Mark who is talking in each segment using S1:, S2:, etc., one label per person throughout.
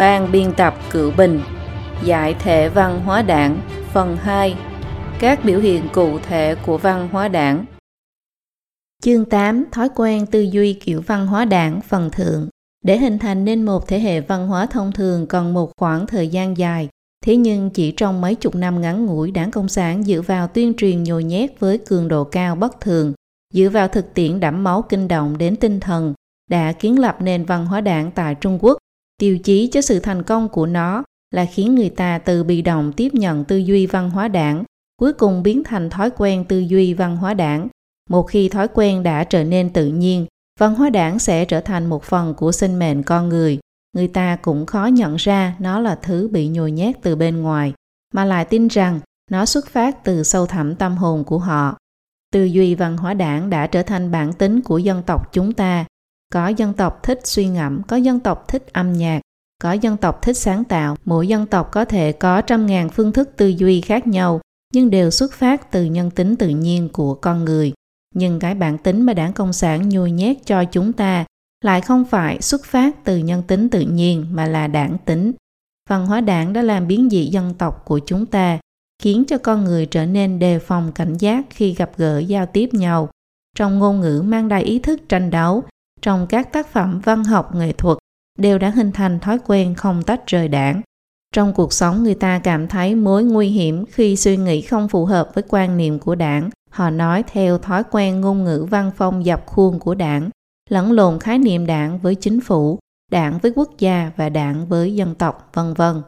S1: Ban biên tập Cựu Bình Giải thể văn hóa đảng Phần 2 Các biểu hiện cụ thể của văn hóa đảng Chương 8 Thói quen tư duy kiểu văn hóa đảng phần thượng Để hình thành nên một thế hệ văn hóa thông thường cần một khoảng thời gian dài Thế nhưng chỉ trong mấy chục năm ngắn ngủi đảng Cộng sản dựa vào tuyên truyền nhồi nhét với cường độ cao bất thường, dựa vào thực tiễn đẫm máu kinh động đến tinh thần, đã kiến lập nền văn hóa đảng tại Trung Quốc. Tiêu chí cho sự thành công của nó là khiến người ta từ bị động tiếp nhận tư duy văn hóa đảng, cuối cùng biến thành thói quen tư duy văn hóa đảng. Một khi thói quen đã trở nên tự nhiên, văn hóa đảng sẽ trở thành một phần của sinh mệnh con người. Người ta cũng khó nhận ra nó là thứ bị nhồi nhét từ bên ngoài, mà lại tin rằng nó xuất phát từ sâu thẳm tâm hồn của họ. Tư duy văn hóa đảng đã trở thành bản tính của dân tộc chúng ta. Có dân tộc thích suy ngẫm, có dân tộc thích âm nhạc, có dân tộc thích sáng tạo. Mỗi dân tộc có thể có trăm ngàn phương thức tư duy khác nhau, nhưng đều xuất phát từ nhân tính tự nhiên của con người. Nhưng cái bản tính mà đảng Cộng sản nhồi nhét cho chúng ta lại không phải xuất phát từ nhân tính tự nhiên mà là đảng tính. Văn hóa đảng đã làm biến dị dân tộc của chúng ta, khiến cho con người trở nên đề phòng cảnh giác khi gặp gỡ giao tiếp nhau. Trong ngôn ngữ mang đầy ý thức tranh đấu, trong các tác phẩm văn học nghệ thuật đều đã hình thành thói quen không tách rời đảng. Trong cuộc sống người ta cảm thấy mối nguy hiểm khi suy nghĩ không phù hợp với quan niệm của đảng. Họ nói theo thói quen ngôn ngữ văn phong dập khuôn của đảng, lẫn lộn khái niệm đảng với chính phủ, đảng với quốc gia và đảng với dân tộc, vân vân.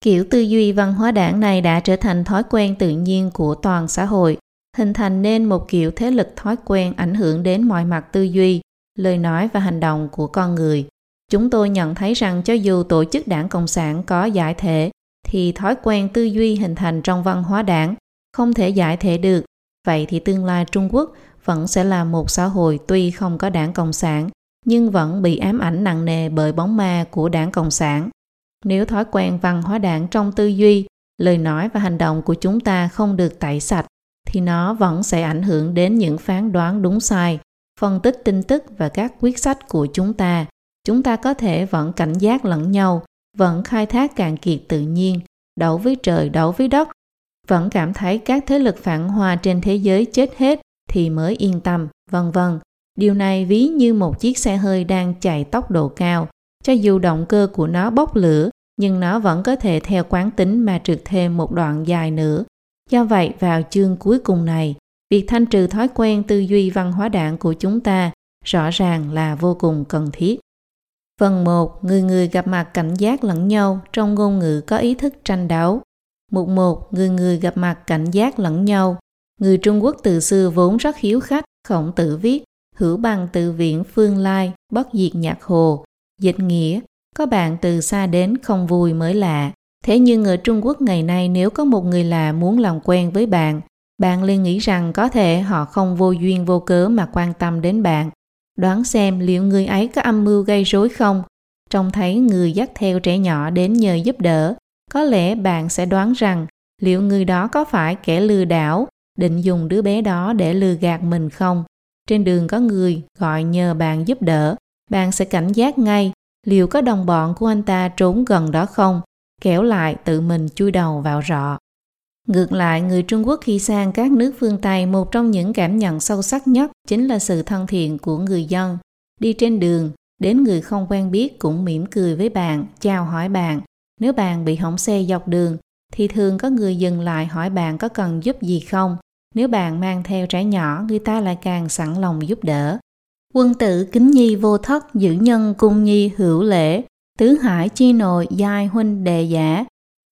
S1: Kiểu tư duy văn hóa đảng này đã trở thành thói quen tự nhiên của toàn xã hội, hình thành nên một kiểu thế lực thói quen ảnh hưởng đến mọi mặt tư duy, lời nói và hành động của con người. Chúng tôi nhận thấy rằng cho dù tổ chức đảng Cộng sản có giải thể, thì thói quen tư duy hình thành trong văn hóa đảng không thể giải thể được. Vậy thì tương lai Trung Quốc vẫn sẽ là một xã hội tuy không có đảng Cộng sản, nhưng vẫn bị ám ảnh nặng nề bởi bóng ma của đảng Cộng sản. Nếu thói quen văn hóa đảng trong tư duy, lời nói và hành động của chúng ta không được tẩy sạch, thì nó vẫn sẽ ảnh hưởng đến những phán đoán đúng sai, phân tích tin tức và các quyết sách của chúng ta. Chúng ta có thể vẫn cảnh giác lẫn nhau, vẫn khai thác cạn kiệt tự nhiên, đấu với trời, đấu với đất, vẫn cảm thấy các thế lực phản hòa trên thế giới chết hết thì mới yên tâm, vân vân. Điều này ví như một chiếc xe hơi đang chạy tốc độ cao. Cho dù động cơ của nó bốc lửa, nhưng nó vẫn có thể theo quán tính mà trượt thêm một đoạn dài nữa. Do vậy, vào chương cuối cùng này, việc thanh trừ thói quen tư duy văn hóa đạn của chúng ta rõ ràng là vô cùng cần thiết. Phần 1. Người người gặp mặt cảnh giác lẫn nhau trong ngôn ngữ có ý thức tranh đấu. Mục 1. Người người gặp mặt cảnh giác lẫn nhau. Người Trung Quốc từ xưa vốn rất hiếu khách, khổng tử viết, hữu bằng từ viện phương lai, bất diệt nhạc hồ, dịch nghĩa, có bạn từ xa đến không vui mới lạ. Thế nhưng ở Trung Quốc ngày nay nếu có một người lạ muốn làm quen với bạn, bạn liền nghĩ rằng có thể họ không vô duyên vô cớ mà quan tâm đến bạn. Đoán xem liệu người ấy có âm mưu gây rối không? Trông thấy người dắt theo trẻ nhỏ đến nhờ giúp đỡ, có lẽ bạn sẽ đoán rằng liệu người đó có phải kẻ lừa đảo, định dùng đứa bé đó để lừa gạt mình không? Trên đường có người gọi nhờ bạn giúp đỡ, bạn sẽ cảnh giác ngay liệu có đồng bọn của anh ta trốn gần đó không, kéo lại tự mình chui đầu vào rọ. Ngược lại, người Trung Quốc khi sang các nước phương Tây, một trong những cảm nhận sâu sắc nhất chính là sự thân thiện của người dân. Đi trên đường, đến người không quen biết cũng mỉm cười với bạn, chào hỏi bạn. Nếu bạn bị hỏng xe dọc đường, thì thường có người dừng lại hỏi bạn có cần giúp gì không. Nếu bạn mang theo trẻ nhỏ, người ta lại càng sẵn lòng giúp đỡ. Quân tử kính nhi vô thất, giữ nhân cung nhi hữu lễ, tứ hải chi nội giai huynh đệ giả.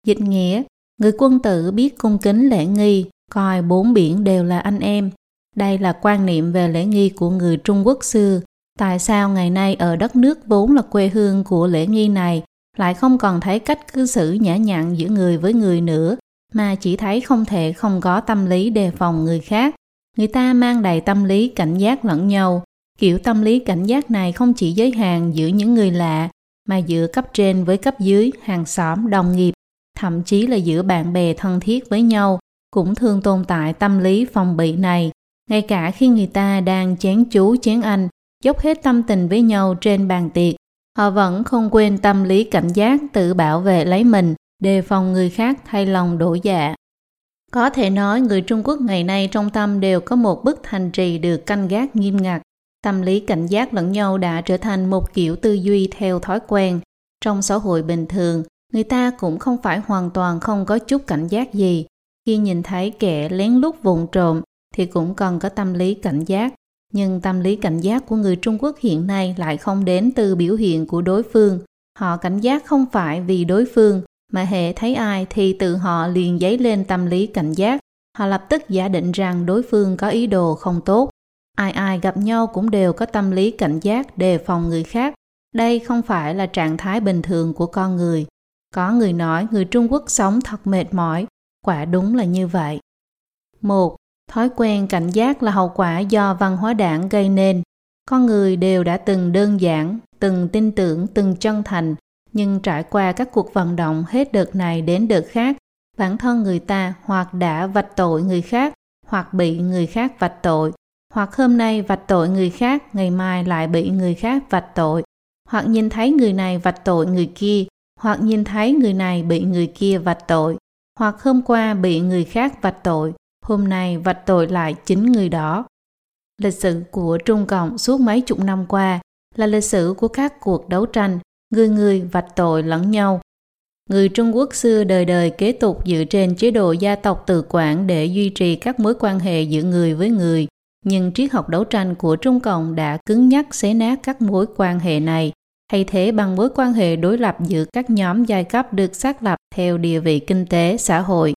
S1: Dịch nghĩa, người quân tử biết cung kính lễ nghi, coi bốn biển đều là anh em. Đây là quan niệm về lễ nghi của người Trung Quốc xưa. Tại sao ngày nay ở đất nước vốn là quê hương của lễ nghi này lại không còn thấy cách cư xử nhã nhặn giữa người với người nữa, mà chỉ thấy không thể không có tâm lý đề phòng người khác. Người ta mang đầy tâm lý cảnh giác lẫn nhau, Kiểu tâm lý cảnh giác này không chỉ giới hạn giữa những người lạ, mà giữa cấp trên với cấp dưới, hàng xóm, đồng nghiệp, thậm chí là giữa bạn bè thân thiết với nhau, cũng thường tồn tại tâm lý phòng bị này. Ngay cả khi người ta đang chén chú chén anh, dốc hết tâm tình với nhau trên bàn tiệc, họ vẫn không quên tâm lý cảnh giác tự bảo vệ lấy mình, đề phòng người khác thay lòng đổi dạ. Có thể nói người Trung Quốc ngày nay trong tâm đều có một bức thành trì được canh gác nghiêm ngặt. Tâm lý cảnh giác lẫn nhau đã trở thành một kiểu tư duy theo thói quen. Trong xã hội bình thường, người ta cũng không phải hoàn toàn không có chút cảnh giác gì. Khi nhìn thấy kẻ lén lút vụng trộm thì cũng cần có tâm lý cảnh giác. Nhưng tâm lý cảnh giác của người Trung Quốc hiện nay lại không đến từ biểu hiện của đối phương. Họ cảnh giác không phải vì đối phương, mà hệ thấy ai thì tự họ liền dấy lên tâm lý cảnh giác. Họ lập tức giả định rằng đối phương có ý đồ không tốt. Ai ai gặp nhau cũng đều có tâm lý cảnh giác đề phòng người khác. Đây không phải là trạng thái bình thường của con người. Có người nói người Trung Quốc sống thật mệt mỏi. Quả đúng là như vậy. Một, Thói quen cảnh giác là hậu quả do văn hóa đảng gây nên. Con người đều đã từng đơn giản, từng tin tưởng, từng chân thành, nhưng trải qua các cuộc vận động hết đợt này đến đợt khác, bản thân người ta hoặc đã vạch tội người khác, hoặc bị người khác vạch tội, hoặc hôm nay vạch tội người khác, ngày mai lại bị người khác vạch tội, hoặc nhìn thấy người này vạch tội người kia, hoặc nhìn thấy người này bị người kia vạch tội, hoặc hôm qua bị người khác vạch tội, hôm nay vạch tội lại chính người đó. Lịch sử của Trung Cộng suốt mấy chục năm qua là lịch sử của các cuộc đấu tranh, người người vạch tội lẫn nhau. Người Trung Quốc xưa đời đời kế tục dựa trên chế độ gia tộc tự quản để duy trì các mối quan hệ giữa người với người, nhưng triết học đấu tranh của Trung Cộng đã cứng nhắc xé nát các mối quan hệ này, thay thế bằng mối quan hệ đối lập giữa các nhóm giai cấp được xác lập theo địa vị kinh tế, xã hội.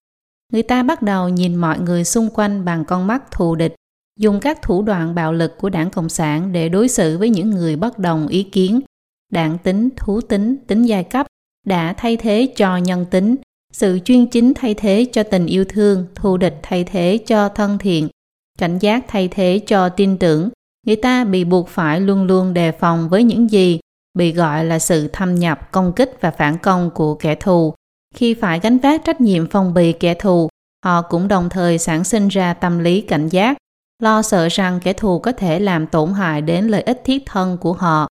S1: Người ta bắt đầu nhìn mọi người xung quanh bằng con mắt thù địch, dùng các thủ đoạn bạo lực của đảng Cộng sản để đối xử với những người bất đồng ý kiến. Đảng tính, thú tính, tính giai cấp đã thay thế cho nhân tính, sự chuyên chính thay thế cho tình yêu thương, thù địch thay thế cho thân thiện, cảnh giác thay thế cho tin tưởng. Người ta bị buộc phải luôn luôn đề phòng với những gì bị gọi là sự thâm nhập, công kích và phản công của kẻ thù. Khi phải gánh vác trách nhiệm phòng bị kẻ thù, họ cũng đồng thời sản sinh ra tâm lý cảnh giác, lo sợ rằng kẻ thù có thể làm tổn hại đến lợi ích thiết thân của họ.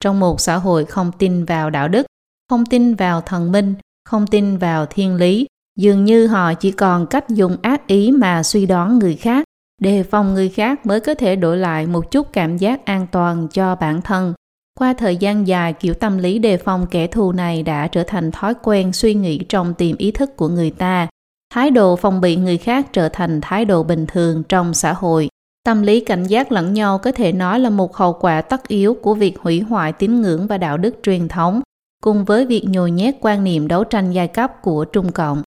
S1: Trong một xã hội không tin vào đạo đức, không tin vào thần minh, không tin vào thiên lý, dường như họ chỉ còn cách dùng ác ý mà suy đoán người khác, đề phòng người khác mới có thể đổi lại một chút cảm giác an toàn cho bản thân. Qua thời gian dài, kiểu tâm lý đề phòng kẻ thù này đã trở thành thói quen suy nghĩ trong tiềm ý thức của người ta. Thái độ phòng bị người khác trở thành thái độ bình thường trong xã hội. Tâm lý cảnh giác lẫn nhau có thể nói là một hậu quả tất yếu của việc hủy hoại tín ngưỡng và đạo đức truyền thống, cùng với việc nhồi nhét quan niệm đấu tranh giai cấp của Trung Cộng.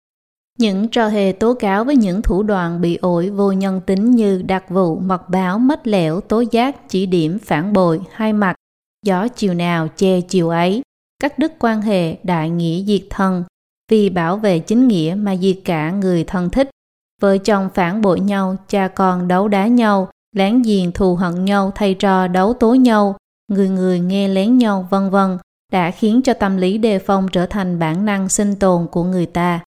S1: Những trò hề tố cáo với những thủ đoạn bị ổi vô nhân tính như đặc vụ, mật báo, mất lẻo, tố giác, chỉ điểm, phản bội, hai mặt, gió chiều nào che chiều ấy, cắt đứt quan hệ đại nghĩa diệt thân, vì bảo vệ chính nghĩa mà diệt cả người thân thích. Vợ chồng phản bội nhau, cha con đấu đá nhau, láng giềng thù hận nhau thay trò đấu tố nhau, người người nghe lén nhau vân vân đã khiến cho tâm lý đề phòng trở thành bản năng sinh tồn của người ta.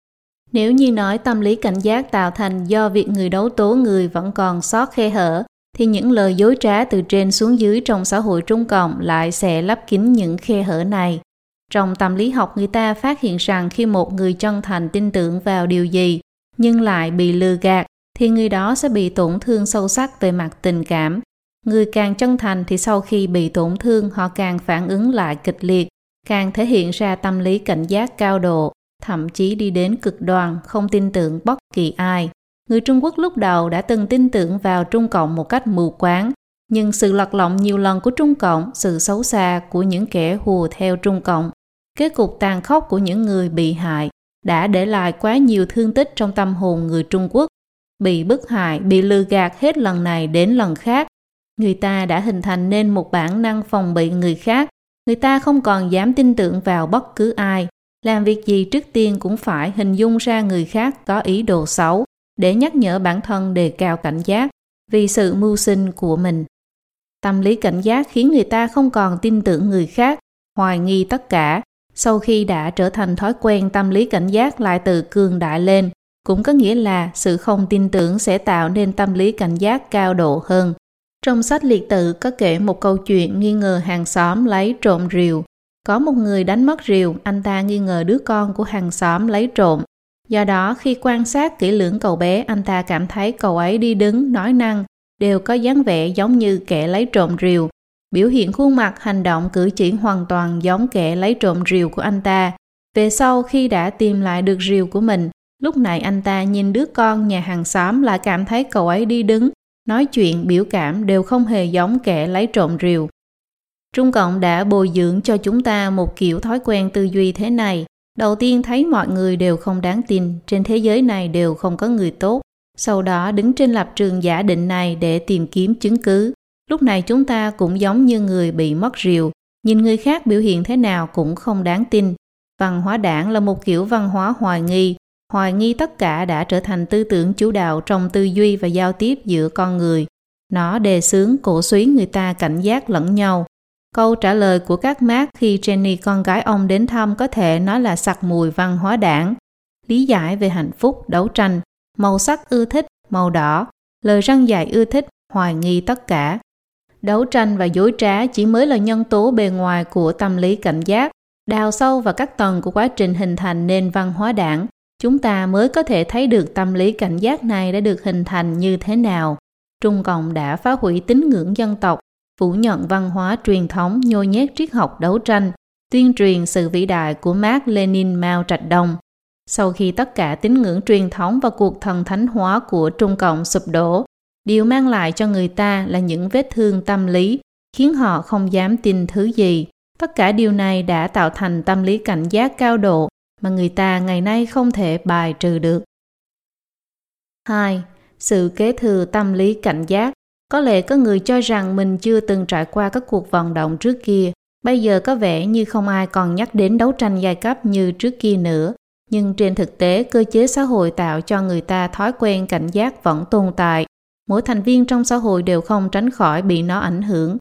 S1: Nếu như nói tâm lý cảnh giác tạo thành do việc người đấu tố người vẫn còn sót khe hở, thì những lời dối trá từ trên xuống dưới trong xã hội Trung Cộng lại sẽ lấp kín những khe hở này. Trong tâm lý học người ta phát hiện rằng khi một người chân thành tin tưởng vào điều gì nhưng lại bị lừa gạt thì người đó sẽ bị tổn thương sâu sắc về mặt tình cảm. Người càng chân thành thì sau khi bị tổn thương họ càng phản ứng lại kịch liệt, càng thể hiện ra tâm lý cảnh giác cao độ, thậm chí đi đến cực đoan, không tin tưởng bất kỳ ai. Người Trung Quốc lúc đầu đã từng tin tưởng vào Trung Cộng một cách mù quáng, nhưng sự lật lọng nhiều lần của Trung Cộng, sự xấu xa của những kẻ hùa theo Trung Cộng, kết cục tàn khốc của những người bị hại đã để lại quá nhiều thương tích trong tâm hồn người Trung Quốc. Bị bức hại, bị lừa gạt hết lần này đến lần khác. Người ta đã hình thành nên một bản năng phòng bị người khác. Người ta không còn dám tin tưởng vào bất cứ ai. Làm việc gì trước tiên cũng phải hình dung ra người khác có ý đồ xấu, để nhắc nhở bản thân đề cao cảnh giác vì sự mưu sinh của mình. Tâm lý cảnh giác khiến người ta không còn tin tưởng người khác, hoài nghi tất cả. Sau khi đã trở thành thói quen tâm lý cảnh giác lại từ cường đại lên, cũng có nghĩa là sự không tin tưởng sẽ tạo nên tâm lý cảnh giác cao độ hơn. Trong sách liệt tự có kể một câu chuyện nghi ngờ hàng xóm lấy trộm rìu. Có một người đánh mất rìu, anh ta nghi ngờ đứa con của hàng xóm lấy trộm. Do đó, khi quan sát kỹ lưỡng cậu bé, anh ta cảm thấy cậu ấy đi đứng, nói năng, đều có dáng vẻ giống như kẻ lấy trộm rìu. Biểu hiện khuôn mặt, hành động, cử chỉ hoàn toàn giống kẻ lấy trộm rìu của anh ta. Về sau khi đã tìm lại được rìu của mình, lúc này anh ta nhìn đứa con nhà hàng xóm lại cảm thấy cậu ấy đi đứng, nói chuyện, biểu cảm đều không hề giống kẻ lấy trộm rìu. Trung Cộng đã bồi dưỡng cho chúng ta một kiểu thói quen tư duy thế này. Đầu tiên thấy mọi người đều không đáng tin, trên thế giới này đều không có người tốt. Sau đó đứng trên lập trường giả định này để tìm kiếm chứng cứ. Lúc này chúng ta cũng giống như người bị mất rìu, nhìn người khác biểu hiện thế nào cũng không đáng tin. Văn hóa đảng là một kiểu văn hóa hoài nghi, hoài nghi tất cả đã trở thành tư tưởng chủ đạo trong tư duy và giao tiếp giữa con người. Nó đề xướng cổ suý người ta cảnh giác lẫn nhau. Câu trả lời của các mác khi Jenny con gái ông đến thăm có thể nói là sặc mùi văn hóa đảng. Lý giải về hạnh phúc, đấu tranh, màu sắc ưa thích, màu đỏ, lời răng dài ưa thích, hoài nghi tất cả. Đấu tranh và dối trá chỉ mới là nhân tố bề ngoài của tâm lý cảnh giác, đào sâu vào các tầng của quá trình hình thành nền văn hóa đảng, chúng ta mới có thể thấy được tâm lý cảnh giác này đã được hình thành như thế nào. Trung Cộng đã phá hủy tín ngưỡng dân tộc, phủ nhận văn hóa truyền thống nhồi nhét triết học đấu tranh, tuyên truyền sự vĩ đại của Mark Lenin Mao Trạch Đông. Sau khi tất cả tín ngưỡng truyền thống và cuộc thần thánh hóa của Trung Cộng sụp đổ, điều mang lại cho người ta là những vết thương tâm lý, khiến họ không dám tin thứ gì. Tất cả điều này đã tạo thành tâm lý cảnh giác cao độ mà người ta ngày nay không thể bài trừ được. 2. Sự kế thừa tâm lý cảnh giác có lẽ có người cho rằng mình chưa từng trải qua các cuộc vận động trước kia, bây giờ có vẻ như không ai còn nhắc đến đấu tranh giai cấp như trước kia nữa. Nhưng trên thực tế, cơ chế xã hội tạo cho người ta thói quen cảnh giác vẫn tồn tại. Mỗi thành viên trong xã hội đều không tránh khỏi bị nó ảnh hưởng.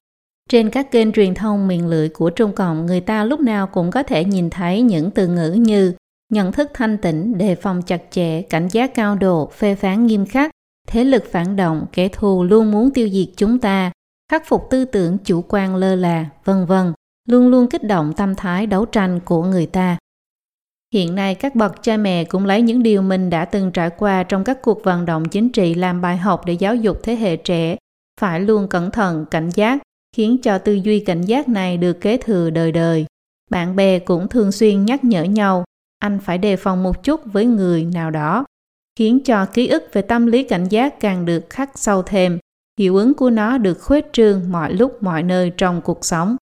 S1: Trên các kênh truyền thông miền lưỡi của Trung Cộng, người ta lúc nào cũng có thể nhìn thấy những từ ngữ như nhận thức thanh tĩnh, đề phòng chặt chẽ, cảnh giác cao độ, phê phán nghiêm khắc, thế lực phản động, kẻ thù luôn muốn tiêu diệt chúng ta, khắc phục tư tưởng chủ quan lơ là, vân vân, luôn luôn kích động tâm thái đấu tranh của người ta. Hiện nay các bậc cha mẹ cũng lấy những điều mình đã từng trải qua trong các cuộc vận động chính trị làm bài học để giáo dục thế hệ trẻ, phải luôn cẩn thận, cảnh giác, khiến cho tư duy cảnh giác này được kế thừa đời đời. Bạn bè cũng thường xuyên nhắc nhở nhau, anh phải đề phòng một chút với người nào đó khiến cho ký ức về tâm lý cảnh giác càng được khắc sâu thêm, hiệu ứng của nó được khuếch trương mọi lúc mọi nơi trong cuộc sống.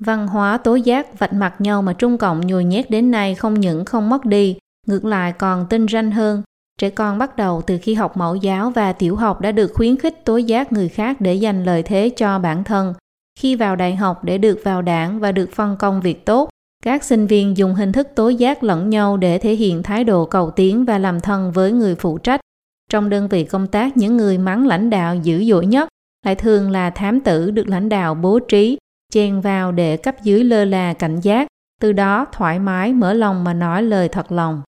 S1: Văn hóa tố giác vạch mặt nhau mà Trung Cộng nhồi nhét đến nay không những không mất đi, ngược lại còn tinh ranh hơn. Trẻ con bắt đầu từ khi học mẫu giáo và tiểu học đã được khuyến khích tố giác người khác để giành lợi thế cho bản thân. Khi vào đại học để được vào đảng và được phân công việc tốt, các sinh viên dùng hình thức tố giác lẫn nhau để thể hiện thái độ cầu tiến và làm thân với người phụ trách. Trong đơn vị công tác, những người mắng lãnh đạo dữ dội nhất lại thường là thám tử được lãnh đạo bố trí, chen vào để cấp dưới lơ là cảnh giác, từ đó thoải mái mở lòng mà nói lời thật lòng.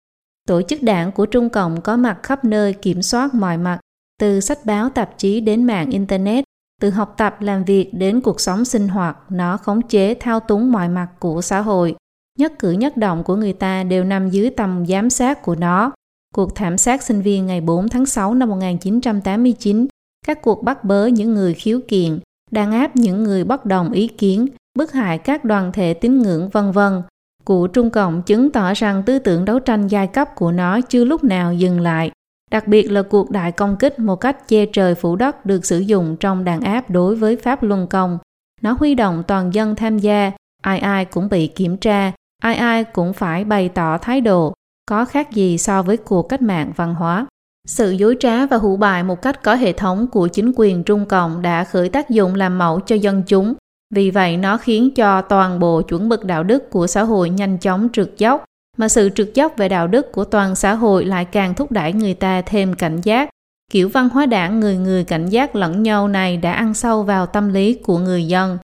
S1: Tổ chức đảng của Trung Cộng có mặt khắp nơi kiểm soát mọi mặt, từ sách báo tạp chí đến mạng Internet, từ học tập làm việc đến cuộc sống sinh hoạt, nó khống chế thao túng mọi mặt của xã hội. Nhất cử nhất động của người ta đều nằm dưới tầm giám sát của nó. Cuộc thảm sát sinh viên ngày 4 tháng 6 năm 1989, các cuộc bắt bớ những người khiếu kiện, đàn áp những người bất đồng ý kiến, bức hại các đoàn thể tín ngưỡng vân vân của Trung Cộng chứng tỏ rằng tư tưởng đấu tranh giai cấp của nó chưa lúc nào dừng lại. Đặc biệt là cuộc đại công kích một cách che trời phủ đất được sử dụng trong đàn áp đối với Pháp Luân Công. Nó huy động toàn dân tham gia, ai ai cũng bị kiểm tra, ai ai cũng phải bày tỏ thái độ, có khác gì so với cuộc cách mạng văn hóa. Sự dối trá và hủ bại một cách có hệ thống của chính quyền Trung Cộng đã khởi tác dụng làm mẫu cho dân chúng. Vì vậy nó khiến cho toàn bộ chuẩn mực đạo đức của xã hội nhanh chóng trượt dốc, mà sự trượt dốc về đạo đức của toàn xã hội lại càng thúc đẩy người ta thêm cảnh giác. Kiểu văn hóa đảng người người cảnh giác lẫn nhau này đã ăn sâu vào tâm lý của người dân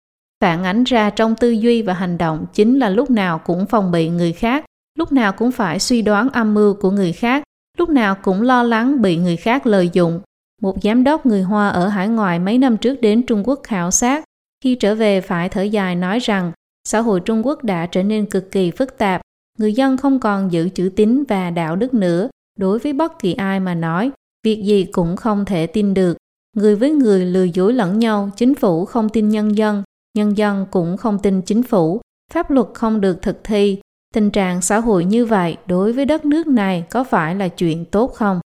S1: phản ánh ra trong tư duy và hành động chính là lúc nào cũng phòng bị người khác lúc nào cũng phải suy đoán âm mưu của người khác lúc nào cũng lo lắng bị người khác lợi dụng một giám đốc người hoa ở hải ngoại mấy năm trước đến trung quốc khảo sát khi trở về phải thở dài nói rằng xã hội Trung Quốc đã trở nên cực kỳ phức tạp. Người dân không còn giữ chữ tín và đạo đức nữa. Đối với bất kỳ ai mà nói, việc gì cũng không thể tin được. Người với người lừa dối lẫn nhau, chính phủ không tin nhân dân, nhân dân cũng không tin chính phủ, pháp luật không được thực thi. Tình trạng xã hội như vậy đối với đất nước này có phải là chuyện tốt không?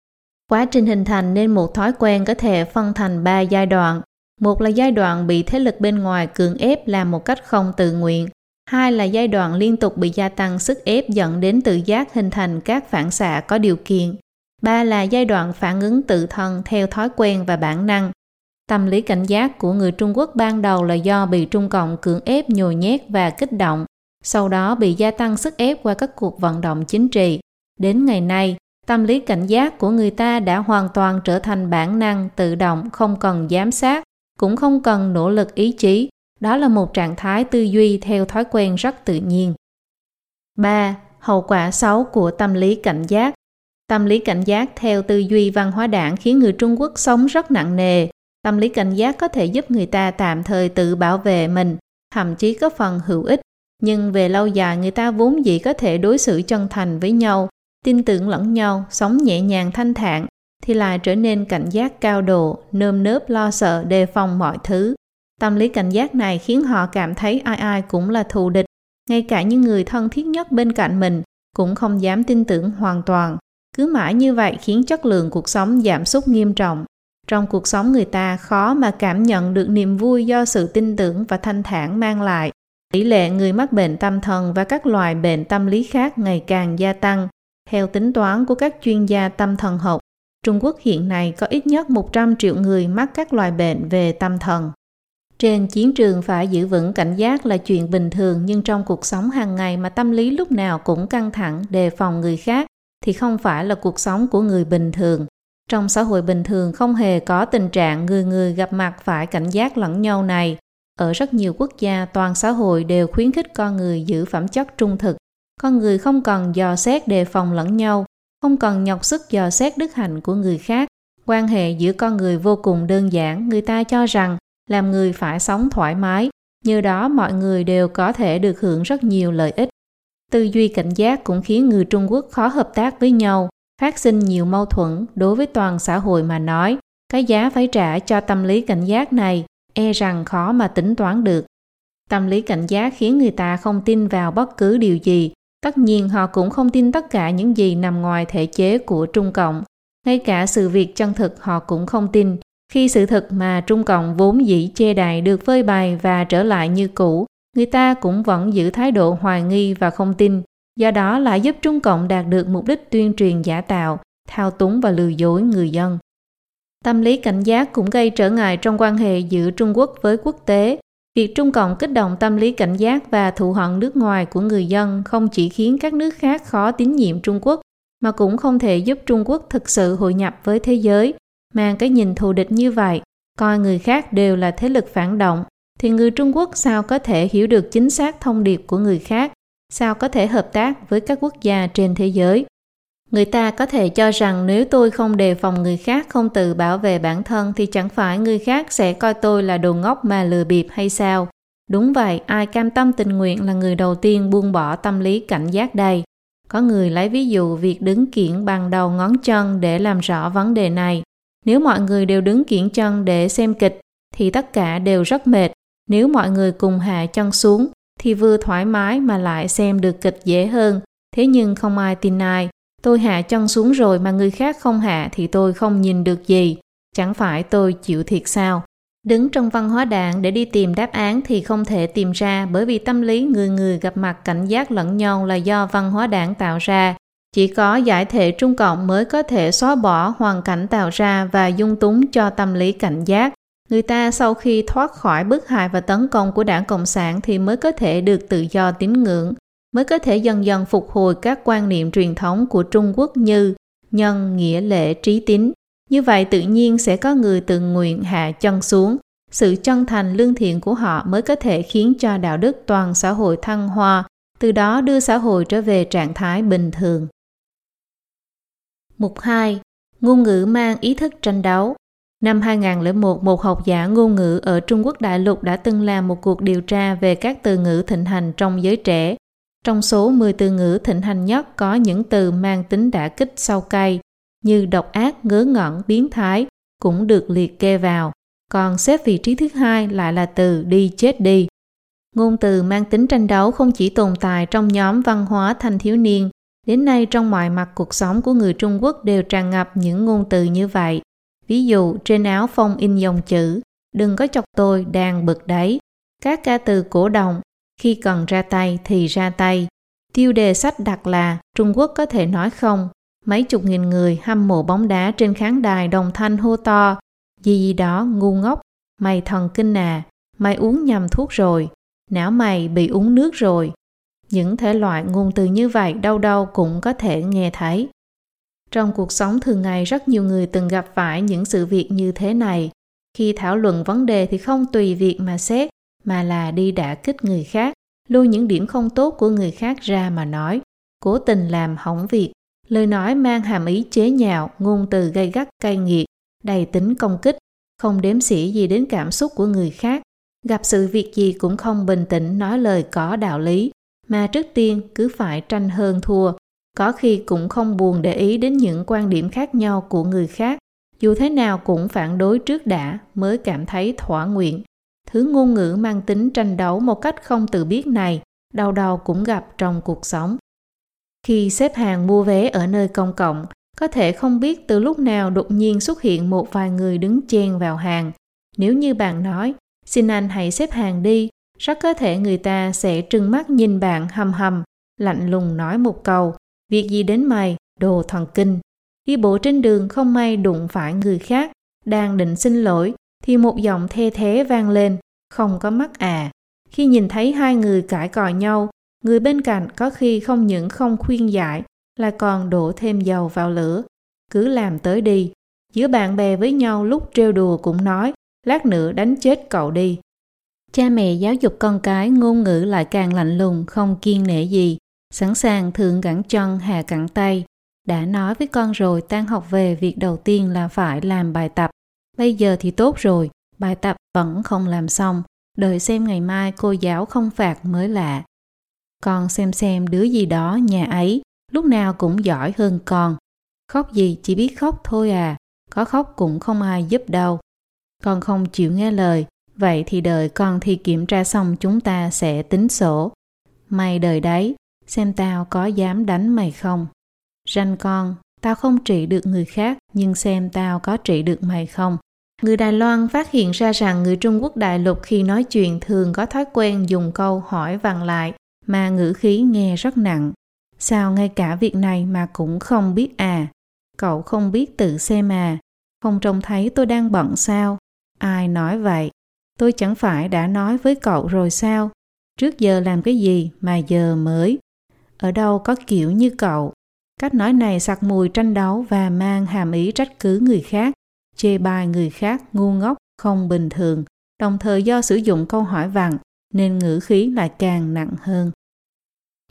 S1: Quá trình hình thành nên một thói quen có thể phân thành ba giai đoạn. Một là giai đoạn bị thế lực bên ngoài cưỡng ép làm một cách không tự nguyện. Hai là giai đoạn liên tục bị gia tăng sức ép dẫn đến tự giác hình thành các phản xạ có điều kiện. Ba là giai đoạn phản ứng tự thân theo thói quen và bản năng. Tâm lý cảnh giác của người Trung Quốc ban đầu là do bị Trung Cộng cưỡng ép nhồi nhét và kích động, sau đó bị gia tăng sức ép qua các cuộc vận động chính trị. Đến ngày nay, tâm lý cảnh giác của người ta đã hoàn toàn trở thành bản năng tự động không cần giám sát, cũng không cần nỗ lực ý chí. Đó là một trạng thái tư duy theo thói quen rất tự nhiên. 3. Hậu quả xấu của tâm lý cảnh giác Tâm lý cảnh giác theo tư duy văn hóa đảng khiến người Trung Quốc sống rất nặng nề. Tâm lý cảnh giác có thể giúp người ta tạm thời tự bảo vệ mình, thậm chí có phần hữu ích. Nhưng về lâu dài người ta vốn dĩ có thể đối xử chân thành với nhau, tin tưởng lẫn nhau, sống nhẹ nhàng thanh thản, thì lại trở nên cảnh giác cao độ, nơm nớp lo sợ đề phòng mọi thứ. Tâm lý cảnh giác này khiến họ cảm thấy ai ai cũng là thù địch, ngay cả những người thân thiết nhất bên cạnh mình cũng không dám tin tưởng hoàn toàn. Cứ mãi như vậy khiến chất lượng cuộc sống giảm sút nghiêm trọng. Trong cuộc sống người ta khó mà cảm nhận được niềm vui do sự tin tưởng và thanh thản mang lại. Tỷ lệ người mắc bệnh tâm thần và các loại bệnh tâm lý khác ngày càng gia tăng. Theo tính toán của các chuyên gia tâm thần học, Trung Quốc hiện nay có ít nhất 100 triệu người mắc các loại bệnh về tâm thần. Trên chiến trường phải giữ vững cảnh giác là chuyện bình thường nhưng trong cuộc sống hàng ngày mà tâm lý lúc nào cũng căng thẳng đề phòng người khác thì không phải là cuộc sống của người bình thường. Trong xã hội bình thường không hề có tình trạng người người gặp mặt phải cảnh giác lẫn nhau này. Ở rất nhiều quốc gia, toàn xã hội đều khuyến khích con người giữ phẩm chất trung thực. Con người không cần dò xét đề phòng lẫn nhau, không cần nhọc sức dò xét đức hạnh của người khác. Quan hệ giữa con người vô cùng đơn giản, người ta cho rằng làm người phải sống thoải mái, như đó mọi người đều có thể được hưởng rất nhiều lợi ích. Tư duy cảnh giác cũng khiến người Trung Quốc khó hợp tác với nhau, phát sinh nhiều mâu thuẫn đối với toàn xã hội mà nói. Cái giá phải trả cho tâm lý cảnh giác này e rằng khó mà tính toán được. Tâm lý cảnh giác khiến người ta không tin vào bất cứ điều gì. Tất nhiên họ cũng không tin tất cả những gì nằm ngoài thể chế của Trung Cộng. Ngay cả sự việc chân thực họ cũng không tin. Khi sự thật mà Trung Cộng vốn dĩ chê đài được phơi bày và trở lại như cũ, người ta cũng vẫn giữ thái độ hoài nghi và không tin. Do đó lại giúp Trung Cộng đạt được mục đích tuyên truyền giả tạo, thao túng và lừa dối người dân. Tâm lý cảnh giác cũng gây trở ngại trong quan hệ giữa Trung Quốc với quốc tế. Việc Trung Cộng kích động tâm lý cảnh giác và thù hận nước ngoài của người dân không chỉ khiến các nước khác khó tín nhiệm Trung Quốc, mà cũng không thể giúp Trung Quốc thực sự hội nhập với thế giới. Mang cái nhìn thù địch như vậy, coi người khác đều là thế lực phản động, thì người Trung Quốc sao có thể hiểu được chính xác thông điệp của người khác, sao có thể hợp tác với các quốc gia trên thế giới. Người ta có thể cho rằng nếu tôi không đề phòng người khác không tự bảo vệ bản thân thì chẳng phải người khác sẽ coi tôi là đồ ngốc mà lừa bịp hay sao? Đúng vậy, ai cam tâm tình nguyện là người đầu tiên buông bỏ tâm lý cảnh giác đây. Có người lấy ví dụ việc đứng kiển bằng đầu ngón chân để làm rõ vấn đề này. Nếu mọi người đều đứng kiển chân để xem kịch thì tất cả đều rất mệt. Nếu mọi người cùng hạ chân xuống thì vừa thoải mái mà lại xem được kịch dễ hơn. Thế nhưng không ai tin ai. Tôi hạ chân xuống rồi mà người khác không hạ thì tôi không nhìn được gì. Chẳng phải tôi chịu thiệt sao? Đứng trong văn hóa đảng để đi tìm đáp án thì không thể tìm ra bởi vì tâm lý người người gặp mặt cảnh giác lẫn nhau là do văn hóa đảng tạo ra. Chỉ có giải thể Trung Cộng mới có thể xóa bỏ hoàn cảnh tạo ra và dung túng cho tâm lý cảnh giác. Người ta sau khi thoát khỏi bức hại và tấn công của đảng Cộng sản thì mới có thể được tự do tín ngưỡng, mới có thể dần dần phục hồi các quan niệm truyền thống của Trung Quốc như nhân, nghĩa lễ trí tín. Như vậy tự nhiên sẽ có người tự nguyện hạ chân xuống. Sự chân thành lương thiện của họ mới có thể khiến cho đạo đức toàn xã hội thăng hoa, từ đó đưa xã hội trở về trạng thái bình thường. Mục 2. Ngôn ngữ mang ý thức tranh đấu Năm 2001, một học giả ngôn ngữ ở Trung Quốc đại lục đã từng làm một cuộc điều tra về các từ ngữ thịnh hành trong giới trẻ. Trong số 10 từ ngữ thịnh hành nhất có những từ mang tính đả kích sâu cay như độc ác, ngớ ngẩn, biến thái cũng được liệt kê vào. Còn xếp vị trí thứ hai lại là từ đi chết đi. Ngôn từ mang tính tranh đấu không chỉ tồn tại trong nhóm văn hóa thanh thiếu niên, đến nay trong mọi mặt cuộc sống của người Trung Quốc đều tràn ngập những ngôn từ như vậy. Ví dụ, trên áo phong in dòng chữ, Đừng có chọc tôi, đang bực đấy. Các ca từ cổ động, Khi cần ra tay thì ra tay. Tiêu đề sách đặt là, Trung Quốc có thể nói không. Mấy chục nghìn người hâm mộ bóng đá trên khán đài đồng thanh hô to. Gì gì đó, ngu ngốc. Mày thần kinh à. Mày uống nhầm thuốc rồi. Não mày bị uống nước rồi. Những thể loại ngôn từ như vậy đâu đâu cũng có thể nghe thấy. Trong cuộc sống thường ngày rất nhiều người từng gặp phải những sự việc như thế này. Khi thảo luận vấn đề thì không tùy việc mà xét, mà là đi đả kích người khác, lưu những điểm không tốt của người khác ra mà nói, cố tình làm hỏng việc. Lời nói mang hàm ý chế nhạo, ngôn từ gây gắt cay nghiệt, đầy tính công kích, không đếm xỉa gì đến cảm xúc của người khác. Gặp sự việc gì cũng không bình tĩnh nói lời có đạo lý, mà trước tiên cứ phải tranh hơn thua, có khi cũng không buồn để ý đến những quan điểm khác nhau của người khác. Dù thế nào cũng phản đối trước đã, mới cảm thấy thỏa nguyện. Thứ ngôn ngữ mang tính tranh đấu một cách không tự biết này, đau đầu cũng gặp trong cuộc sống. Khi xếp hàng mua vé ở nơi công cộng, có thể không biết từ lúc nào đột nhiên xuất hiện một vài người đứng chen vào hàng. Nếu như bạn nói, xin anh hãy xếp hàng đi, rất có thể người ta sẽ trừng mắt nhìn bạn hầm hầm, lạnh lùng nói một câu. Việc gì đến mày, đồ thần kinh. Đi bộ trên đường không may đụng phải người khác, đang định xin lỗi, thì một giọng thê thế vang lên, không có mắt à. Khi nhìn thấy hai người cãi cò nhau, người bên cạnh có khi không những không khuyên giải, là còn đổ thêm dầu vào lửa. Cứ làm tới đi. Giữa bạn bè với nhau lúc trêu đùa cũng nói, lát nữa đánh chết cậu đi. Cha mẹ giáo dục con cái ngôn ngữ lại càng lạnh lùng, không kiên nể gì sẵn sàng thượng cẳng chân hạ cẳng tay. Đã nói với con rồi tan học về việc đầu tiên là phải làm bài tập. Bây giờ thì tốt rồi, bài tập vẫn không làm xong. Đợi xem ngày mai cô giáo không phạt mới lạ. Con xem xem đứa gì đó nhà ấy, lúc nào cũng giỏi hơn con. Khóc gì chỉ biết khóc thôi à, có khóc cũng không ai giúp đâu. Con không chịu nghe lời, vậy thì đợi con thi kiểm tra xong chúng ta sẽ tính sổ. may đời đấy, xem tao có dám đánh mày không. Ranh con, tao không trị được người khác, nhưng xem tao có trị được mày không. Người Đài Loan phát hiện ra rằng người Trung Quốc đại lục khi nói chuyện thường có thói quen dùng câu hỏi vặn lại, mà ngữ khí nghe rất nặng. Sao ngay cả việc này mà cũng không biết à? Cậu không biết tự xem à? Không trông thấy tôi đang bận sao? Ai nói vậy? Tôi chẳng phải đã nói với cậu rồi sao? Trước giờ làm cái gì mà giờ mới? Ở đâu có kiểu như cậu. Cách nói này sặc mùi tranh đấu và mang hàm ý trách cứ người khác, chê bai người khác ngu ngốc, không bình thường, đồng thời do sử dụng câu hỏi vặn nên ngữ khí lại càng nặng hơn.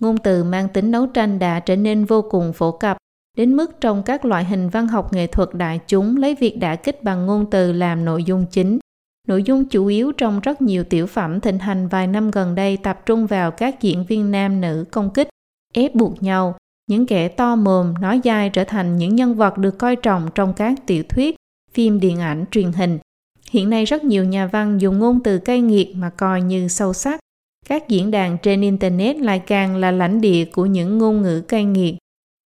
S1: Ngôn từ mang tính đấu tranh đã trở nên vô cùng phổ cập, đến mức trong các loại hình văn học nghệ thuật đại chúng lấy việc đả kích bằng ngôn từ làm nội dung chính. Nội dung chủ yếu trong rất nhiều tiểu phẩm thịnh hành vài năm gần đây tập trung vào các diễn viên nam nữ công kích ép buộc nhau, những kẻ to mồm nói dai trở thành những nhân vật được coi trọng trong các tiểu thuyết, phim điện ảnh, truyền hình. Hiện nay rất nhiều nhà văn dùng ngôn từ cay nghiệt mà coi như sâu sắc. Các diễn đàn trên Internet lại càng là lãnh địa của những ngôn ngữ cay nghiệt.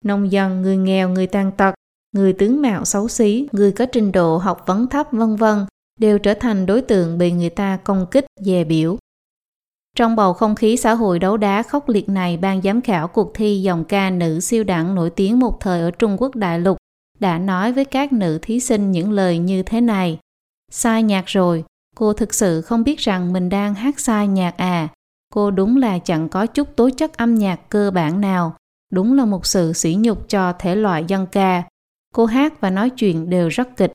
S1: Nông dân, người nghèo, người tàn tật, người tướng mạo xấu xí, người có trình độ học vấn thấp vân vân đều trở thành đối tượng bị người ta công kích, dè biểu. Trong bầu không khí xã hội đấu đá khốc liệt này, ban giám khảo cuộc thi dòng ca nữ siêu đẳng nổi tiếng một thời ở Trung Quốc đại lục đã nói với các nữ thí sinh những lời như thế này. Sai nhạc rồi, cô thực sự không biết rằng mình đang hát sai nhạc à. Cô đúng là chẳng có chút tố chất âm nhạc cơ bản nào. Đúng là một sự sỉ nhục cho thể loại dân ca. Cô hát và nói chuyện đều rất kịch.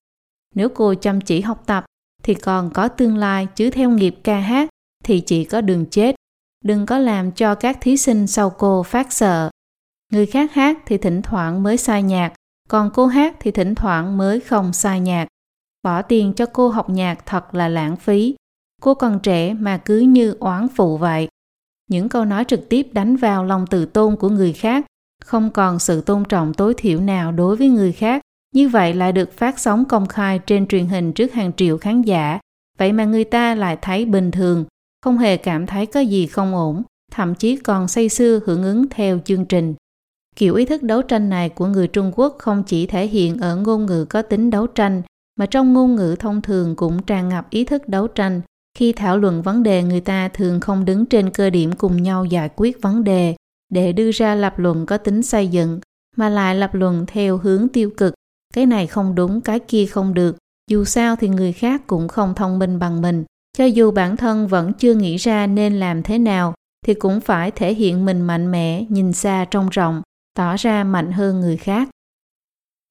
S1: Nếu cô chăm chỉ học tập thì còn có tương lai chứ theo nghiệp ca hát thì chỉ có đường chết. Đừng có làm cho các thí sinh sau cô phát sợ. Người khác hát thì thỉnh thoảng mới sai nhạc, còn cô hát thì thỉnh thoảng mới không sai nhạc. bỏ tiền cho cô học nhạc thật là lãng phí. Cô còn trẻ mà cứ như oán phụ vậy. Những câu nói trực tiếp đánh vào lòng tự tôn của người khác, không còn sự tôn trọng tối thiểu nào đối với người khác. Như vậy lại được phát sóng công khai trên truyền hình trước hàng triệu khán giả. Vậy mà người ta lại thấy bình thường, không hề cảm thấy có gì không ổn, thậm chí còn say sưa hưởng ứng theo chương trình. Kiểu ý thức đấu tranh này của người Trung Quốc không chỉ thể hiện ở ngôn ngữ có tính đấu tranh, mà trong ngôn ngữ thông thường cũng tràn ngập ý thức đấu tranh. Khi thảo luận vấn đề người ta thường không đứng trên cơ điểm cùng nhau giải quyết vấn đề để đưa ra lập luận có tính xây dựng, mà lại lập luận theo hướng tiêu cực. Cái này không đúng, cái kia không được. Dù sao thì người khác cũng không thông minh bằng mình. Cho dù bản thân vẫn chưa nghĩ ra nên làm thế nào, thì cũng phải thể hiện mình mạnh mẽ, nhìn xa trông rộng, tỏ ra mạnh hơn người khác.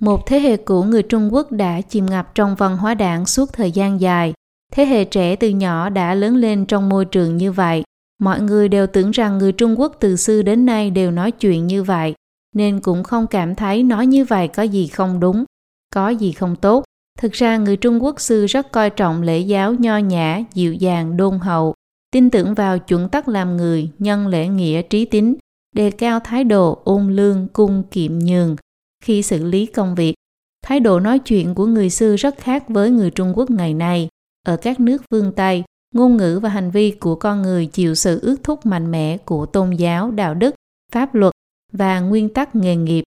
S1: Một thế hệ cũ người Trung Quốc đã chìm ngập trong văn hóa đảng suốt thời gian dài. Thế hệ trẻ từ nhỏ đã lớn lên trong môi trường như vậy. Mọi người đều tưởng rằng người Trung Quốc từ xưa đến nay đều nói chuyện như vậy, nên cũng không cảm thấy nói như vậy có gì không đúng, có gì không tốt. Thực ra người Trung Quốc xưa rất coi trọng lễ giáo nho nhã, dịu dàng, đôn hậu, tin tưởng vào chuẩn tắc làm người, nhân lễ nghĩa trí tín, đề cao thái độ ôn lương, cung kiệm nhường khi xử lý công việc. Thái độ nói chuyện của người xưa rất khác với người Trung Quốc ngày nay. Ở các nước phương Tây, ngôn ngữ và hành vi của con người chịu sự ước thúc mạnh mẽ của tôn giáo, đạo đức, pháp luật và nguyên tắc nghề nghiệp.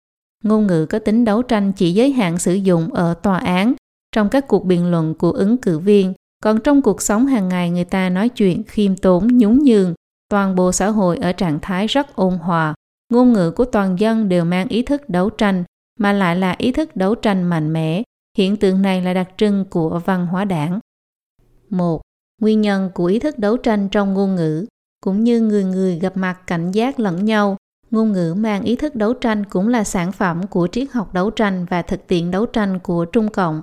S1: Ngôn ngữ có tính đấu tranh chỉ giới hạn sử dụng ở tòa án, trong các cuộc biện luận của ứng cử viên, còn trong cuộc sống hàng ngày người ta nói chuyện khiêm tốn, nhún nhường, toàn bộ xã hội ở trạng thái rất ôn hòa. Ngôn ngữ của toàn dân đều mang ý thức đấu tranh, mà lại là ý thức đấu tranh mạnh mẽ. Hiện tượng này là đặc trưng của văn hóa đảng. một Nguyên nhân của ý thức đấu tranh trong ngôn ngữ cũng như người người gặp mặt cảnh giác lẫn nhau, ngôn ngữ mang ý thức đấu tranh cũng là sản phẩm của triết học đấu tranh và thực tiễn đấu tranh của Trung Cộng.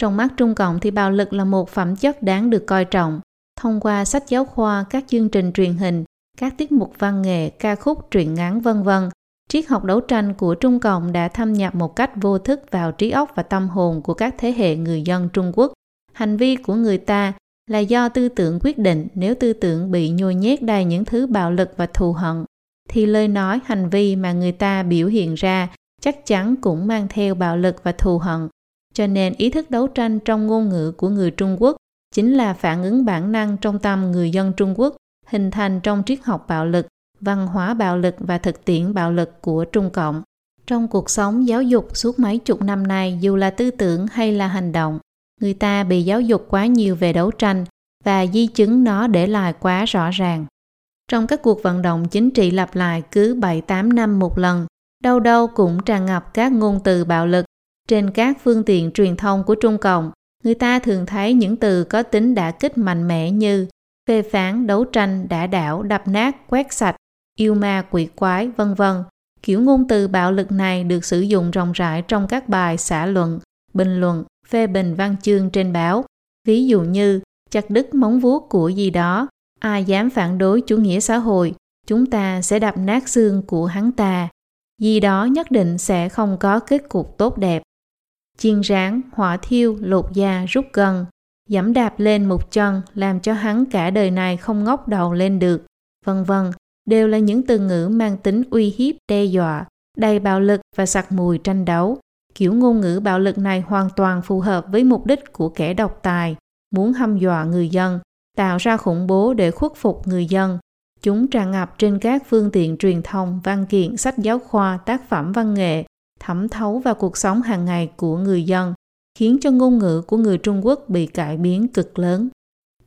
S1: Trong mắt Trung Cộng thì bạo lực là một phẩm chất đáng được coi trọng. Thông qua sách giáo khoa, các chương trình truyền hình, các tiết mục văn nghệ, ca khúc, truyện ngắn vân vân, triết học đấu tranh của Trung Cộng đã thâm nhập một cách vô thức vào trí óc và tâm hồn của các thế hệ người dân Trung Quốc. Hành vi của người ta là do tư tưởng quyết định nếu tư tưởng bị nhồi nhét đầy những thứ bạo lực và thù hận thì lời nói hành vi mà người ta biểu hiện ra chắc chắn cũng mang theo bạo lực và thù hận cho nên ý thức đấu tranh trong ngôn ngữ của người Trung Quốc chính là phản ứng bản năng trong tâm người dân Trung Quốc hình thành trong triết học bạo lực, văn hóa bạo lực và thực tiễn bạo lực của Trung Cộng. Trong cuộc sống giáo dục suốt mấy chục năm nay dù là tư tưởng hay là hành động, người ta bị giáo dục quá nhiều về đấu tranh và di chứng nó để lại quá rõ ràng. Trong các cuộc vận động chính trị lặp lại cứ 7-8 năm một lần, đâu đâu cũng tràn ngập các ngôn từ bạo lực trên các phương tiện truyền thông của Trung Cộng, người ta thường thấy những từ có tính đả kích mạnh mẽ như phê phán, đấu tranh, đả đảo, đập nát, quét sạch, yêu ma, quỷ quái, vân vân. Kiểu ngôn từ bạo lực này được sử dụng rộng rãi trong các bài xã luận, bình luận, phê bình văn chương trên báo. Ví dụ như chặt đứt móng vuốt của gì đó, ai dám phản đối chủ nghĩa xã hội, chúng ta sẽ đập nát xương của hắn ta. Gì đó nhất định sẽ không có kết cục tốt đẹp chiên rán, hỏa thiêu, lột da, rút gần, dẫm đạp lên một chân làm cho hắn cả đời này không ngóc đầu lên được, vân vân đều là những từ ngữ mang tính uy hiếp, đe dọa, đầy bạo lực và sặc mùi tranh đấu. Kiểu ngôn ngữ bạo lực này hoàn toàn phù hợp với mục đích của kẻ độc tài, muốn hăm dọa người dân, tạo ra khủng bố để khuất phục người dân. Chúng tràn ngập trên các phương tiện truyền thông, văn kiện, sách giáo khoa, tác phẩm văn nghệ, thẩm thấu vào cuộc sống hàng ngày của người dân, khiến cho ngôn ngữ của người Trung Quốc bị cải biến cực lớn.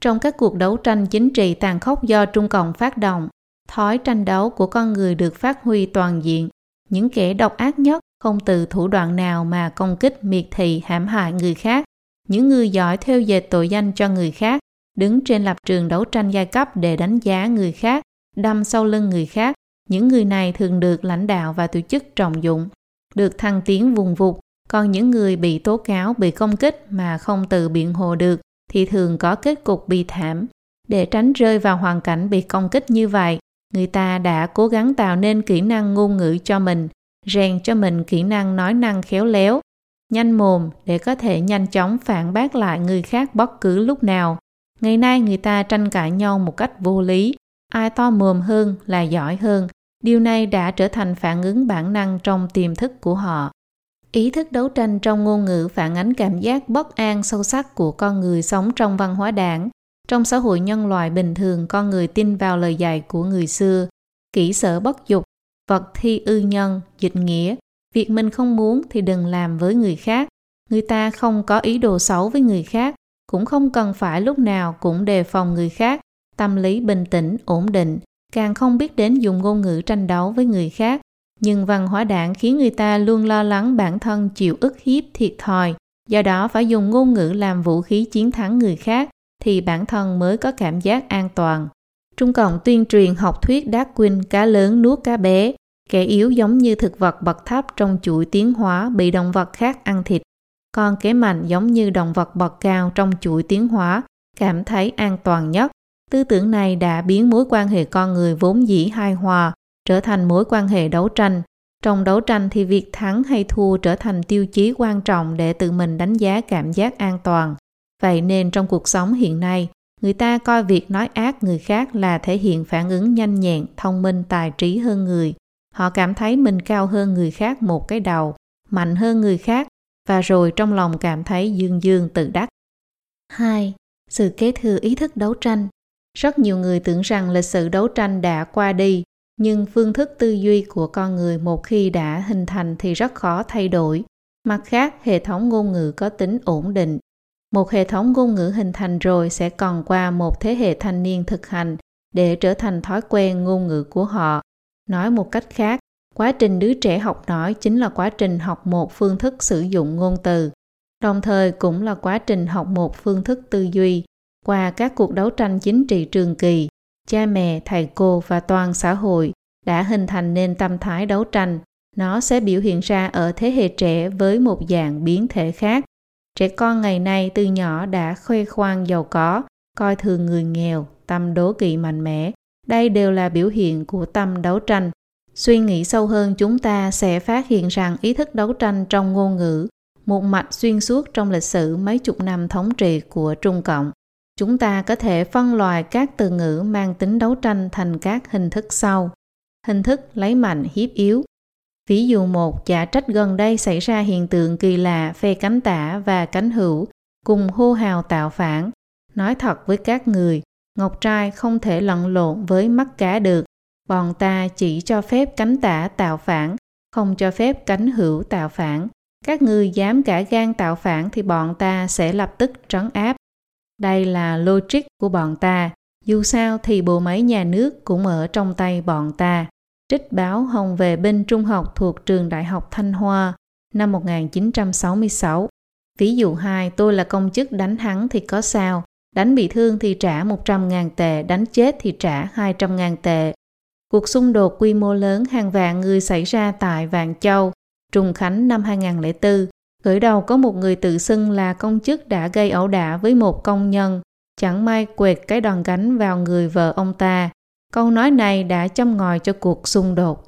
S1: Trong các cuộc đấu tranh chính trị tàn khốc do Trung Cộng phát động, thói tranh đấu của con người được phát huy toàn diện. Những kẻ độc ác nhất không từ thủ đoạn nào mà công kích miệt thị hãm hại người khác. Những người giỏi theo dệt tội danh cho người khác, đứng trên lập trường đấu tranh giai cấp để đánh giá người khác, đâm sau lưng người khác. Những người này thường được lãnh đạo và tổ chức trọng dụng được thăng tiến vùng vụt, còn những người bị tố cáo bị công kích mà không tự biện hộ được thì thường có kết cục bi thảm. Để tránh rơi vào hoàn cảnh bị công kích như vậy, người ta đã cố gắng tạo nên kỹ năng ngôn ngữ cho mình, rèn cho mình kỹ năng nói năng khéo léo. nhanh mồm để có thể nhanh chóng phản bác lại người khác bất cứ lúc nào. Ngày nay người ta tranh cãi nhau một cách vô lý, ai to mồm hơn là giỏi hơn. Điều này đã trở thành phản ứng bản năng trong tiềm thức của họ. Ý thức đấu tranh trong ngôn ngữ phản ánh cảm giác bất an sâu sắc của con người sống trong văn hóa đảng. Trong xã hội nhân loại bình thường, con người tin vào lời dạy của người xưa, kỹ sở bất dục, vật thi ư nhân, dịch nghĩa, việc mình không muốn thì đừng làm với người khác. Người ta không có ý đồ xấu với người khác, cũng không cần phải lúc nào cũng đề phòng người khác, tâm lý bình tĩnh, ổn định, càng không biết đến dùng ngôn ngữ tranh đấu với người khác. Nhưng văn hóa đảng khiến người ta luôn lo lắng bản thân chịu ức hiếp thiệt thòi, do đó phải dùng ngôn ngữ làm vũ khí chiến thắng người khác thì bản thân mới có cảm giác an toàn. Trung Cộng tuyên truyền học thuyết Darwin cá lớn nuốt cá bé, kẻ yếu giống như thực vật bậc thấp trong chuỗi tiến hóa bị động vật khác ăn thịt, còn kẻ mạnh giống như động vật bậc cao trong chuỗi tiến hóa, cảm thấy an toàn nhất. Tư tưởng này đã biến mối quan hệ con người vốn dĩ hài hòa trở thành mối quan hệ đấu tranh. Trong đấu tranh thì việc thắng hay thua trở thành tiêu chí quan trọng để tự mình đánh giá cảm giác an toàn. Vậy nên trong cuộc sống hiện nay, người ta coi việc nói ác người khác là thể hiện phản ứng nhanh nhẹn, thông minh, tài trí hơn người. Họ cảm thấy mình cao hơn người khác một cái đầu, mạnh hơn người khác và rồi trong lòng cảm thấy dương dương tự đắc. 2. Sự kế thừa ý thức đấu tranh rất nhiều người tưởng rằng lịch sử đấu tranh đã qua đi, nhưng phương thức tư duy của con người một khi đã hình thành thì rất khó thay đổi. Mặt khác, hệ thống ngôn ngữ có tính ổn định. Một hệ thống ngôn ngữ hình thành rồi sẽ còn qua một thế hệ thanh niên thực hành để trở thành thói quen ngôn ngữ của họ. Nói một cách khác, quá trình đứa trẻ học nói chính là quá trình học một phương thức sử dụng ngôn từ, đồng thời cũng là quá trình học một phương thức tư duy. Qua các cuộc đấu tranh chính trị trường kỳ, cha mẹ, thầy cô và toàn xã hội đã hình thành nên tâm thái đấu tranh. Nó sẽ biểu hiện ra ở thế hệ trẻ với một dạng biến thể khác. Trẻ con ngày nay từ nhỏ đã khoe khoang giàu có, coi thường người nghèo, tâm đố kỵ mạnh mẽ. Đây đều là biểu hiện của tâm đấu tranh. Suy nghĩ sâu hơn chúng ta sẽ phát hiện rằng ý thức đấu tranh trong ngôn ngữ, một mạch xuyên suốt trong lịch sử mấy chục năm thống trị của Trung Cộng. Chúng ta có thể phân loại các từ ngữ mang tính đấu tranh thành các hình thức sau. Hình thức lấy mạnh hiếp yếu. Ví dụ một, giả trách gần đây xảy ra hiện tượng kỳ lạ phe cánh tả và cánh hữu cùng hô hào tạo phản. Nói thật với các người, Ngọc trai không thể lẫn lộn với mắt cá được. Bọn ta chỉ cho phép cánh tả tạo phản, không cho phép cánh hữu tạo phản. Các người dám cả gan tạo phản thì bọn ta sẽ lập tức trấn áp. Đây là logic của bọn ta. Dù sao thì bộ máy nhà nước cũng ở trong tay bọn ta. Trích báo Hồng về binh trung học thuộc trường Đại học Thanh Hoa năm 1966. Ví dụ 2, tôi là công chức đánh hắn thì có sao? Đánh bị thương thì trả 100.000 tệ, đánh chết thì trả 200.000 tệ. Cuộc xung đột quy mô lớn hàng vạn người xảy ra tại Vạn Châu, Trùng Khánh năm 2004 Khởi đầu có một người tự xưng là công chức đã gây ẩu đả với một công nhân, chẳng may quẹt cái đòn gánh vào người vợ ông ta. Câu nói này đã châm ngòi cho cuộc xung đột.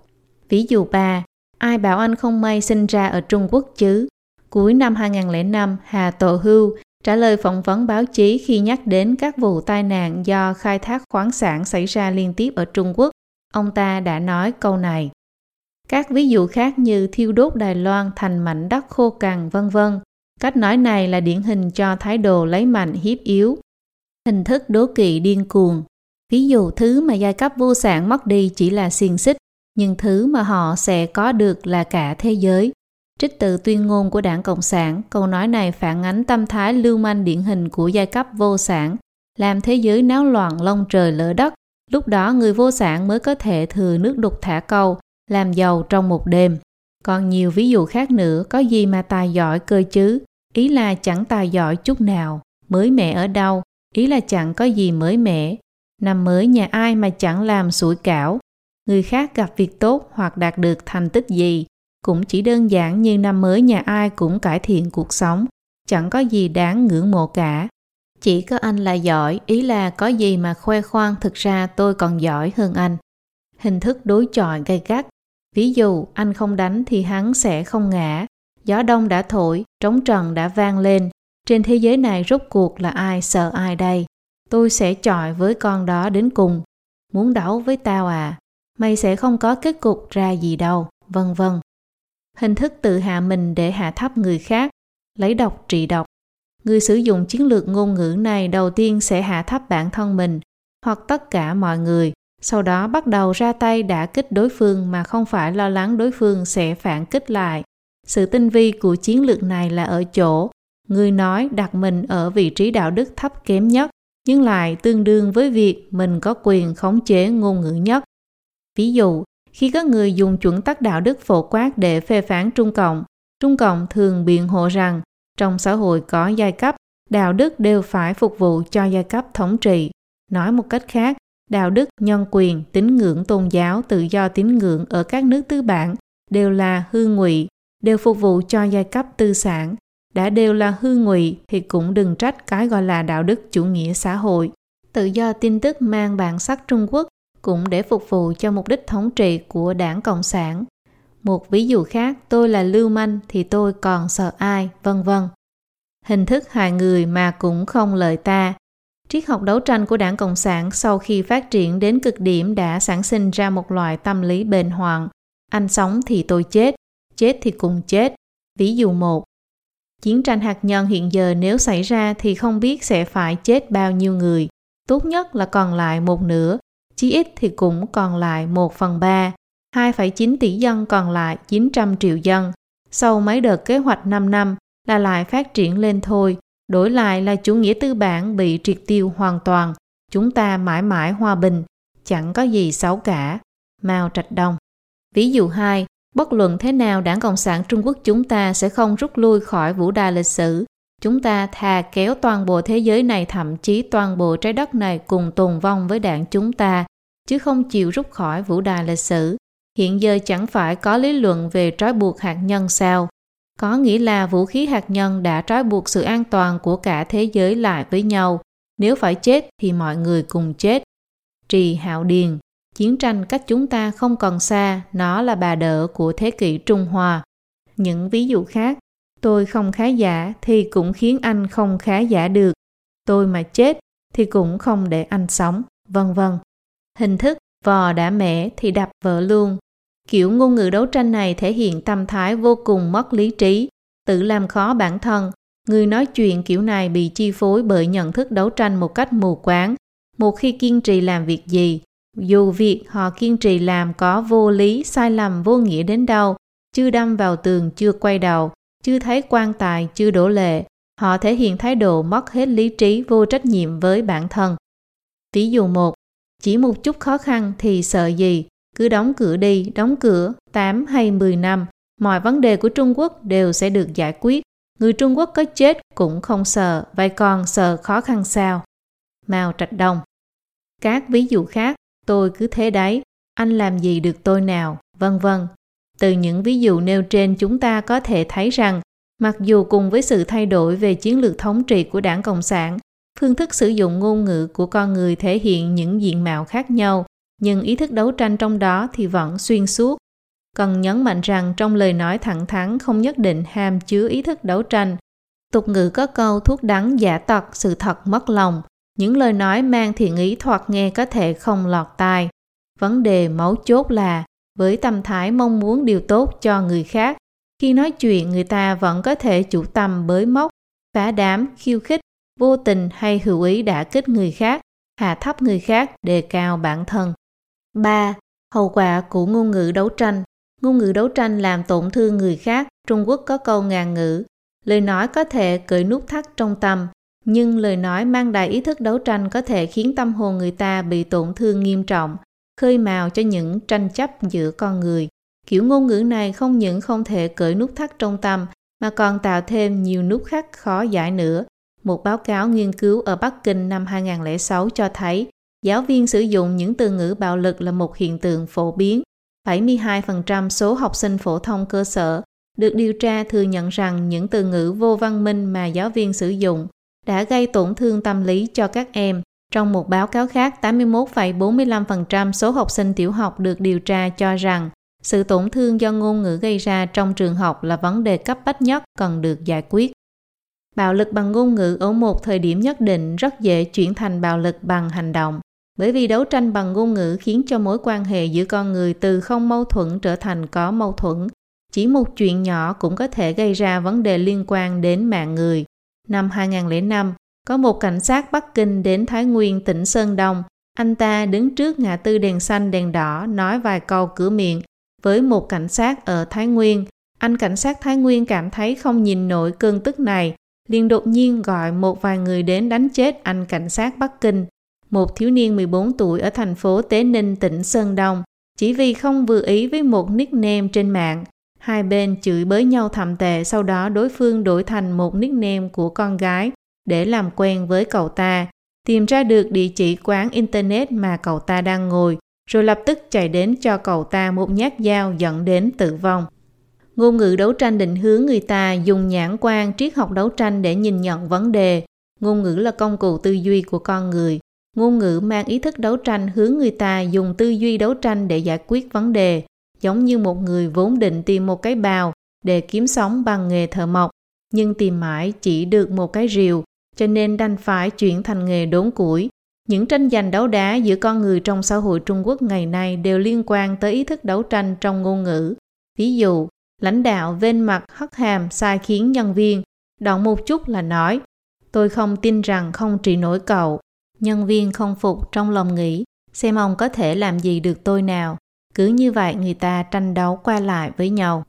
S1: Ví dụ 3. Ai bảo anh không may sinh ra ở Trung Quốc chứ? Cuối năm 2005, Hà Tổ Hưu trả lời phỏng vấn báo chí khi nhắc đến các vụ tai nạn do khai thác khoáng sản xảy ra liên tiếp ở Trung Quốc. Ông ta đã nói câu này. Các ví dụ khác như thiêu đốt Đài Loan thành mảnh đất khô cằn vân vân. Cách nói này là điển hình cho thái độ lấy mạnh hiếp yếu. Hình thức đố kỵ điên cuồng. Ví dụ thứ mà giai cấp vô sản mất đi chỉ là xiềng xích, nhưng thứ mà họ sẽ có được là cả thế giới. Trích từ tuyên ngôn của đảng Cộng sản, câu nói này phản ánh tâm thái lưu manh điển hình của giai cấp vô sản, làm thế giới náo loạn lông trời lỡ đất. Lúc đó người vô sản mới có thể thừa nước đục thả câu, làm giàu trong một đêm. Còn nhiều ví dụ khác nữa có gì mà tài giỏi cơ chứ, ý là chẳng tài giỏi chút nào, mới mẻ ở đâu, ý là chẳng có gì mới mẻ. Năm mới nhà ai mà chẳng làm sủi cảo, người khác gặp việc tốt hoặc đạt được thành tích gì, cũng chỉ đơn giản như năm mới nhà ai cũng cải thiện cuộc sống, chẳng có gì đáng ngưỡng mộ cả. Chỉ có anh là giỏi, ý là có gì mà khoe khoang thực ra tôi còn giỏi hơn anh. Hình thức đối chọi gay gắt, Ví dụ anh không đánh thì hắn sẽ không ngã. gió đông đã thổi, trống trần đã vang lên. Trên thế giới này rốt cuộc là ai sợ ai đây? Tôi sẽ chọi với con đó đến cùng. Muốn đấu với tao à? Mày sẽ không có kết cục ra gì đâu, vân vân. Hình thức tự hạ mình để hạ thấp người khác, lấy độc trị độc. Người sử dụng chiến lược ngôn ngữ này đầu tiên sẽ hạ thấp bản thân mình hoặc tất cả mọi người, sau đó bắt đầu ra tay đã kích đối phương mà không phải lo lắng đối phương sẽ phản kích lại. Sự tinh vi của chiến lược này là ở chỗ, người nói đặt mình ở vị trí đạo đức thấp kém nhất, nhưng lại tương đương với việc mình có quyền khống chế ngôn ngữ nhất. Ví dụ, khi có người dùng chuẩn tắc đạo đức phổ quát để phê phán Trung Cộng, Trung Cộng thường biện hộ rằng trong xã hội có giai cấp, đạo đức đều phải phục vụ cho giai cấp thống trị. Nói một cách khác, đạo đức, nhân quyền, tín ngưỡng tôn giáo, tự do tín ngưỡng ở các nước tư bản đều là hư ngụy, đều phục vụ cho giai cấp tư sản. Đã đều là hư ngụy thì cũng đừng trách cái gọi là đạo đức chủ nghĩa xã hội. Tự do tin tức mang bản sắc Trung Quốc cũng để phục vụ cho mục đích thống trị của đảng Cộng sản. Một ví dụ khác, tôi là lưu manh thì tôi còn sợ ai, vân vân. Hình thức hại người mà cũng không lợi ta. Triết học đấu tranh của đảng Cộng sản sau khi phát triển đến cực điểm đã sản sinh ra một loại tâm lý bền hoạn Anh sống thì tôi chết, chết thì cùng chết. Ví dụ một, chiến tranh hạt nhân hiện giờ nếu xảy ra thì không biết sẽ phải chết bao nhiêu người. Tốt nhất là còn lại một nửa, chí ít thì cũng còn lại một phần ba. 2,9 tỷ dân còn lại 900 triệu dân. Sau mấy đợt kế hoạch 5 năm là lại phát triển lên thôi, đổi lại là chủ nghĩa tư bản bị triệt tiêu hoàn toàn. Chúng ta mãi mãi hòa bình, chẳng có gì xấu cả. Mao Trạch Đông Ví dụ 2, bất luận thế nào đảng Cộng sản Trung Quốc chúng ta sẽ không rút lui khỏi vũ đài lịch sử. Chúng ta thà kéo toàn bộ thế giới này thậm chí toàn bộ trái đất này cùng tồn vong với đảng chúng ta, chứ không chịu rút khỏi vũ đài lịch sử. Hiện giờ chẳng phải có lý luận về trói buộc hạt nhân sao? Có nghĩa là vũ khí hạt nhân đã trói buộc sự an toàn của cả thế giới lại với nhau. Nếu phải chết thì mọi người cùng chết. Trì Hạo Điền Chiến tranh cách chúng ta không còn xa, nó là bà đỡ của thế kỷ Trung Hoa. Những ví dụ khác, tôi không khá giả thì cũng khiến anh không khá giả được. Tôi mà chết thì cũng không để anh sống, vân vân. Hình thức vò đã mẻ thì đập vợ luôn, Kiểu ngôn ngữ đấu tranh này thể hiện tâm thái vô cùng mất lý trí, tự làm khó bản thân. Người nói chuyện kiểu này bị chi phối bởi nhận thức đấu tranh một cách mù quáng. Một khi kiên trì làm việc gì, dù việc họ kiên trì làm có vô lý, sai lầm, vô nghĩa đến đâu, chưa đâm vào tường, chưa quay đầu, chưa thấy quan tài, chưa đổ lệ, họ thể hiện thái độ mất hết lý trí, vô trách nhiệm với bản thân. Ví dụ một, chỉ một chút khó khăn thì sợ gì, cứ đóng cửa đi, đóng cửa 8 hay 10 năm, mọi vấn đề của Trung Quốc đều sẽ được giải quyết. Người Trung Quốc có chết cũng không sợ, vậy còn sợ khó khăn sao? Mao Trạch Đông Các ví dụ khác, tôi cứ thế đấy, anh làm gì được tôi nào, vân vân. Từ những ví dụ nêu trên chúng ta có thể thấy rằng, mặc dù cùng với sự thay đổi về chiến lược thống trị của đảng Cộng sản, phương thức sử dụng ngôn ngữ của con người thể hiện những diện mạo khác nhau, nhưng ý thức đấu tranh trong đó thì vẫn xuyên suốt. Cần nhấn mạnh rằng trong lời nói thẳng thắn không nhất định hàm chứa ý thức đấu tranh. Tục ngữ có câu thuốc đắng giả tật, sự thật mất lòng. Những lời nói mang thiện ý thoạt nghe có thể không lọt tai. Vấn đề mấu chốt là với tâm thái mong muốn điều tốt cho người khác, khi nói chuyện người ta vẫn có thể chủ tâm bới móc, phá đám, khiêu khích, vô tình hay hữu ý đã kích người khác, hạ thấp người khác, đề cao bản thân. 3. Hậu quả của ngôn ngữ đấu tranh Ngôn ngữ đấu tranh làm tổn thương người khác. Trung Quốc có câu ngàn ngữ. Lời nói có thể cởi nút thắt trong tâm, nhưng lời nói mang đầy ý thức đấu tranh có thể khiến tâm hồn người ta bị tổn thương nghiêm trọng, khơi mào cho những tranh chấp giữa con người. Kiểu ngôn ngữ này không những không thể cởi nút thắt trong tâm, mà còn tạo thêm nhiều nút thắt khó giải nữa. Một báo cáo nghiên cứu ở Bắc Kinh năm 2006 cho thấy giáo viên sử dụng những từ ngữ bạo lực là một hiện tượng phổ biến. 72% số học sinh phổ thông cơ sở được điều tra thừa nhận rằng những từ ngữ vô văn minh mà giáo viên sử dụng đã gây tổn thương tâm lý cho các em. Trong một báo cáo khác, 81,45% số học sinh tiểu học được điều tra cho rằng Sự tổn thương do ngôn ngữ gây ra trong trường học là vấn đề cấp bách nhất cần được giải quyết. Bạo lực bằng ngôn ngữ ở một thời điểm nhất định rất dễ chuyển thành bạo lực bằng hành động, bởi vì đấu tranh bằng ngôn ngữ khiến cho mối quan hệ giữa con người từ không mâu thuẫn trở thành có mâu thuẫn. Chỉ một chuyện nhỏ cũng có thể gây ra vấn đề liên quan đến mạng người. Năm 2005, có một cảnh sát Bắc Kinh đến Thái Nguyên tỉnh Sơn Đông. Anh ta đứng trước ngã tư đèn xanh đèn đỏ nói vài câu cửa miệng với một cảnh sát ở Thái Nguyên. Anh cảnh sát Thái Nguyên cảm thấy không nhìn nổi cơn tức này, liền đột nhiên gọi một vài người đến đánh chết anh cảnh sát Bắc Kinh, một thiếu niên 14 tuổi ở thành phố Tế Ninh, tỉnh Sơn Đông, chỉ vì không vừa ý với một nickname trên mạng. Hai bên chửi bới nhau thầm tệ, sau đó đối phương đổi thành một nickname của con gái để làm quen với cậu ta, tìm ra được địa chỉ quán internet mà cậu ta đang ngồi, rồi lập tức chạy đến cho cậu ta một nhát dao dẫn đến tử vong. Ngôn ngữ đấu tranh định hướng người ta dùng nhãn quan triết học đấu tranh để nhìn nhận vấn đề. Ngôn ngữ là công cụ tư duy của con người. Ngôn ngữ mang ý thức đấu tranh hướng người ta dùng tư duy đấu tranh để giải quyết vấn đề, giống như một người vốn định tìm một cái bào để kiếm sống bằng nghề thợ mộc, nhưng tìm mãi chỉ được một cái rìu, cho nên đành phải chuyển thành nghề đốn củi. Những tranh giành đấu đá giữa con người trong xã hội Trung Quốc ngày nay đều liên quan tới ý thức đấu tranh trong ngôn ngữ. Ví dụ, lãnh đạo vên mặt hất hàm sai khiến nhân viên, đoạn một chút là nói, tôi không tin rằng không trị nổi cậu. Nhân viên không phục trong lòng nghĩ, xem ông có thể làm gì được tôi nào. Cứ như vậy người ta tranh đấu qua lại với nhau.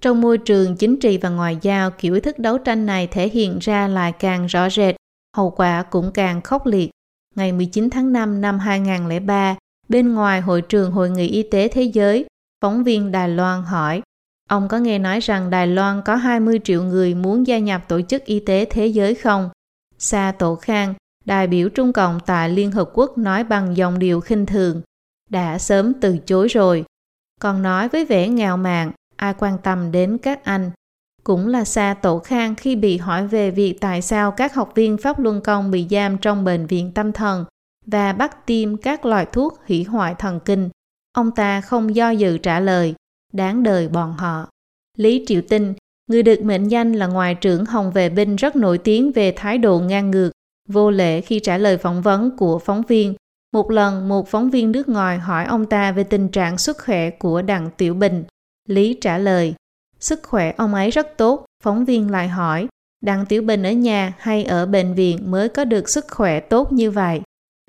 S1: Trong môi trường chính trị và ngoại giao, kiểu ý thức đấu tranh này thể hiện ra lại càng rõ rệt, hậu quả cũng càng khốc liệt. Ngày 19 tháng 5 năm 2003, bên ngoài hội trường Hội nghị Y tế Thế giới, phóng viên Đài Loan hỏi, ông có nghe nói rằng Đài Loan có 20 triệu người muốn gia nhập Tổ chức Y tế Thế giới không? Sa Tổ Khang, đại biểu Trung Cộng tại Liên Hợp Quốc nói bằng dòng điệu khinh thường, đã sớm từ chối rồi. Còn nói với vẻ ngạo mạn, ai quan tâm đến các anh. Cũng là xa tổ khang khi bị hỏi về việc tại sao các học viên Pháp Luân Công bị giam trong bệnh viện tâm thần và bắt tiêm các loại thuốc hủy hoại thần kinh. Ông ta không do dự trả lời, đáng đời bọn họ. Lý Triệu Tinh, người được mệnh danh là Ngoại trưởng Hồng Vệ Binh rất nổi tiếng về thái độ ngang ngược, vô lễ khi trả lời phỏng vấn của phóng viên. Một lần, một phóng viên nước ngoài hỏi ông ta về tình trạng sức khỏe của Đặng Tiểu Bình. Lý trả lời, sức khỏe ông ấy rất tốt. Phóng viên lại hỏi, Đặng Tiểu Bình ở nhà hay ở bệnh viện mới có được sức khỏe tốt như vậy?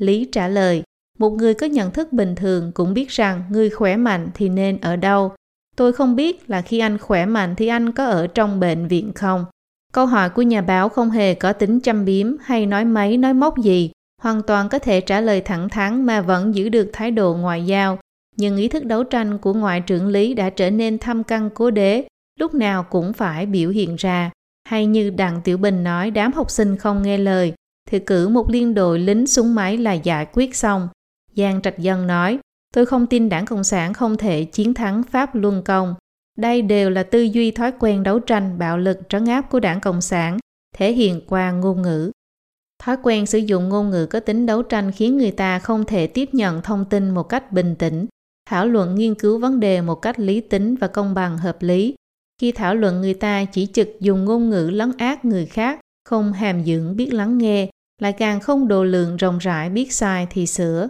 S1: Lý trả lời, một người có nhận thức bình thường cũng biết rằng người khỏe mạnh thì nên ở đâu. Tôi không biết là khi anh khỏe mạnh thì anh có ở trong bệnh viện không. Câu hỏi của nhà báo không hề có tính châm biếm hay nói máy nói móc gì, hoàn toàn có thể trả lời thẳng thắn mà vẫn giữ được thái độ ngoại giao. Nhưng ý thức đấu tranh của ngoại trưởng Lý đã trở nên thâm căn cố đế, lúc nào cũng phải biểu hiện ra. Hay như Đặng Tiểu Bình nói đám học sinh không nghe lời, thì cử một liên đội lính súng máy là giải quyết xong. Giang Trạch Dân nói, tôi không tin đảng Cộng sản không thể chiến thắng Pháp Luân Công. Đây đều là tư duy thói quen đấu tranh bạo lực trấn áp của đảng Cộng sản, thể hiện qua ngôn ngữ. Thói quen sử dụng ngôn ngữ có tính đấu tranh khiến người ta không thể tiếp nhận thông tin một cách bình tĩnh, thảo luận nghiên cứu vấn đề một cách lý tính và công bằng hợp lý. Khi thảo luận người ta chỉ trực dùng ngôn ngữ lấn át người khác, không hàm dưỡng biết lắng nghe, lại càng không độ lượng rộng rãi biết sai thì sửa.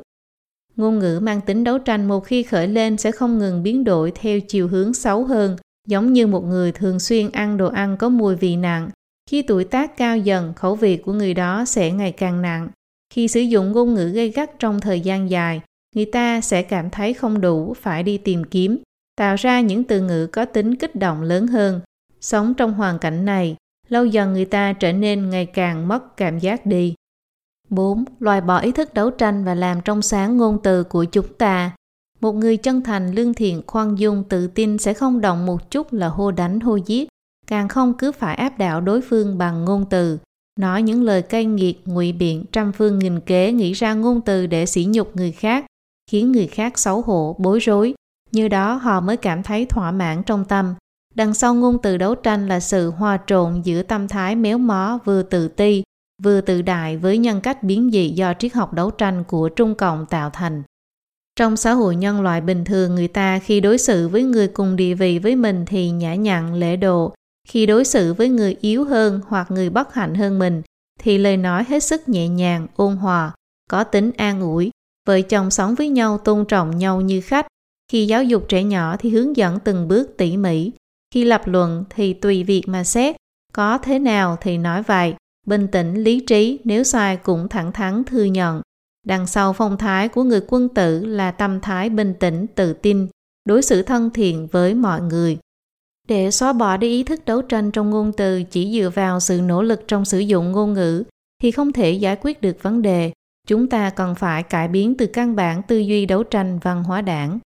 S1: Ngôn ngữ mang tính đấu tranh một khi khởi lên sẽ không ngừng biến đổi theo chiều hướng xấu hơn, giống như một người thường xuyên ăn đồ ăn có mùi vị nặng. Khi tuổi tác cao dần, khẩu vị của người đó sẽ ngày càng nặng. Khi sử dụng ngôn ngữ gây gắt trong thời gian dài, người ta sẽ cảm thấy không đủ, phải đi tìm kiếm, tạo ra những từ ngữ có tính kích động lớn hơn. Sống trong hoàn cảnh này, lâu dần người ta trở nên ngày càng mất cảm giác đi. 4. Loại bỏ ý thức đấu tranh và làm trong sáng ngôn từ của chúng ta. Một người chân thành, lương thiện, khoan dung, tự tin sẽ không động một chút là hô đánh hô giết, càng không cứ phải áp đảo đối phương bằng ngôn từ. Nói những lời cay nghiệt, ngụy biện, trăm phương nghìn kế nghĩ ra ngôn từ để sỉ nhục người khác, khiến người khác xấu hổ, bối rối. Như đó họ mới cảm thấy thỏa mãn trong tâm. Đằng sau ngôn từ đấu tranh là sự hòa trộn giữa tâm thái méo mó vừa tự ti, vừa tự đại với nhân cách biến dị do triết học đấu tranh của Trung Cộng tạo thành. Trong xã hội nhân loại bình thường, người ta khi đối xử với người cùng địa vị với mình thì nhã nhặn, lễ độ. Khi đối xử với người yếu hơn hoặc người bất hạnh hơn mình thì lời nói hết sức nhẹ nhàng, ôn hòa, có tính an ủi. Vợ chồng sống với nhau tôn trọng nhau như khách. Khi giáo dục trẻ nhỏ thì hướng dẫn từng bước tỉ mỉ. Khi lập luận thì tùy việc mà xét. Có thế nào thì nói vậy. Bình tĩnh, lý trí, nếu sai cũng thẳng thắn thừa nhận. Đằng sau phong thái của người quân tử là tâm thái bình tĩnh, tự tin, đối xử thân thiện với mọi người. Để xóa bỏ đi ý thức đấu tranh trong ngôn từ chỉ dựa vào sự nỗ lực trong sử dụng ngôn ngữ thì không thể giải quyết được vấn đề. Chúng ta cần phải cải biến từ căn bản tư duy đấu tranh văn hóa đảng.